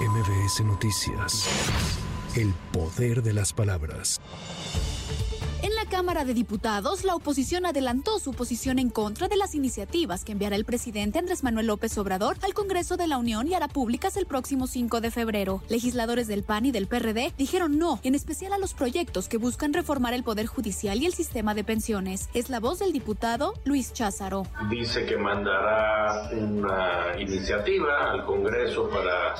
MBS Noticias. El poder de las palabras. En la Cámara de Diputados, la oposición adelantó su posición en contra de las iniciativas que enviará el presidente Andrés Manuel López Obrador al Congreso de la Unión y hará públicas el próximo 5 de febrero. Legisladores del PAN y del PRD dijeron no, en especial a los proyectos que buscan reformar el Poder Judicial y el sistema de pensiones. Es la voz del diputado Luis Cházaro. Dice que mandará una iniciativa al Congreso para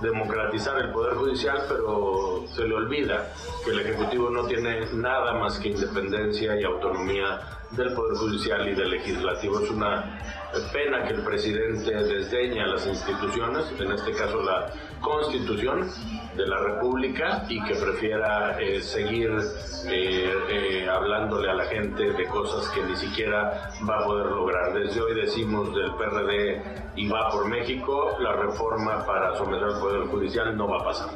democratizar el Poder Judicial, pero se le olvida que el Ejecutivo no tiene nada más que independencia y autonomía del Poder Judicial y del Legislativo. Es una pena que el presidente desdeñe a las instituciones, en este caso la Constitución de la República, y que prefiera eh, seguir eh, eh, hablándole a la gente de cosas que ni siquiera va a poder lograr. Desde hoy decimos del PRD y va por México, la reforma para someter al Poder Judicial no va a pasar.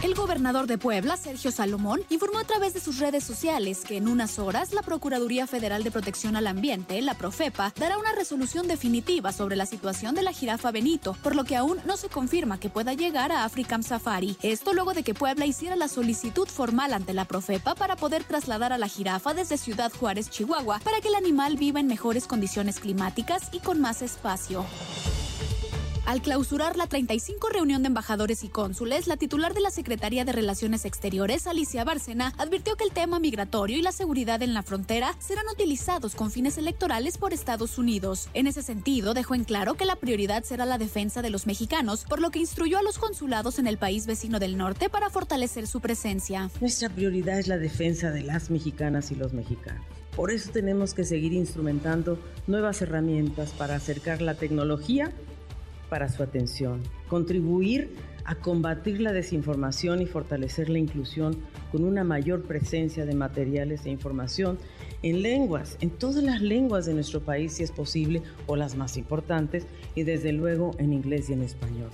El gobernador de Puebla, Sergio Salomón, informó a través de sus redes sociales que en unas horas la Procuraduría Federal de Protección al Ambiente, la Profepa, dará una resolución definitiva sobre la situación de la jirafa Benito, por lo que aún no se confirma que pueda llegar a African Safari. Esto luego de que Puebla hiciera la solicitud formal ante la Profepa para poder trasladar a la jirafa desde Ciudad Juárez, Chihuahua, para que el animal viva en mejores condiciones climáticas y con más espacio. Al clausurar la 35 reunión de embajadores y cónsules, la titular de la Secretaría de Relaciones Exteriores, Alicia Bárcena, advirtió que el tema migratorio y la seguridad en la frontera serán utilizados con fines electorales por Estados Unidos. En ese sentido, dejó en claro que la prioridad será la defensa de los mexicanos, por lo que instruyó a los consulados en el país vecino del norte para fortalecer su presencia. Nuestra prioridad es la defensa de las mexicanas y los mexicanos. Por eso tenemos que seguir instrumentando nuevas herramientas para acercar la tecnología para su atención, contribuir a combatir la desinformación y fortalecer la inclusión con una mayor presencia de materiales e información en lenguas, en todas las lenguas de nuestro país si es posible, o las más importantes, y desde luego en inglés y en español.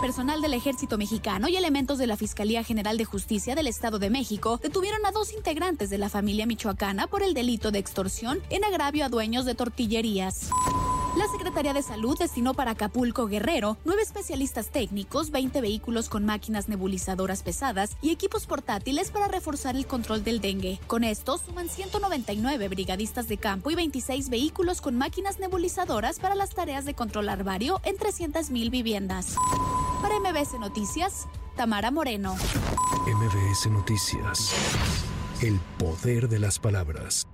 Personal del Ejército Mexicano y elementos de la Fiscalía General de Justicia del Estado de México detuvieron a dos integrantes de la familia michoacana por el delito de extorsión en agravio a dueños de tortillerías. La Secretaría de Salud destinó para Acapulco Guerrero nueve especialistas técnicos, 20 vehículos con máquinas nebulizadoras pesadas y equipos portátiles para reforzar el control del dengue. Con esto suman 199 brigadistas de campo y 26 vehículos con máquinas nebulizadoras para las tareas de control arbario en 300.000 viviendas. Para MBS Noticias, Tamara Moreno. MBS Noticias. El poder de las palabras.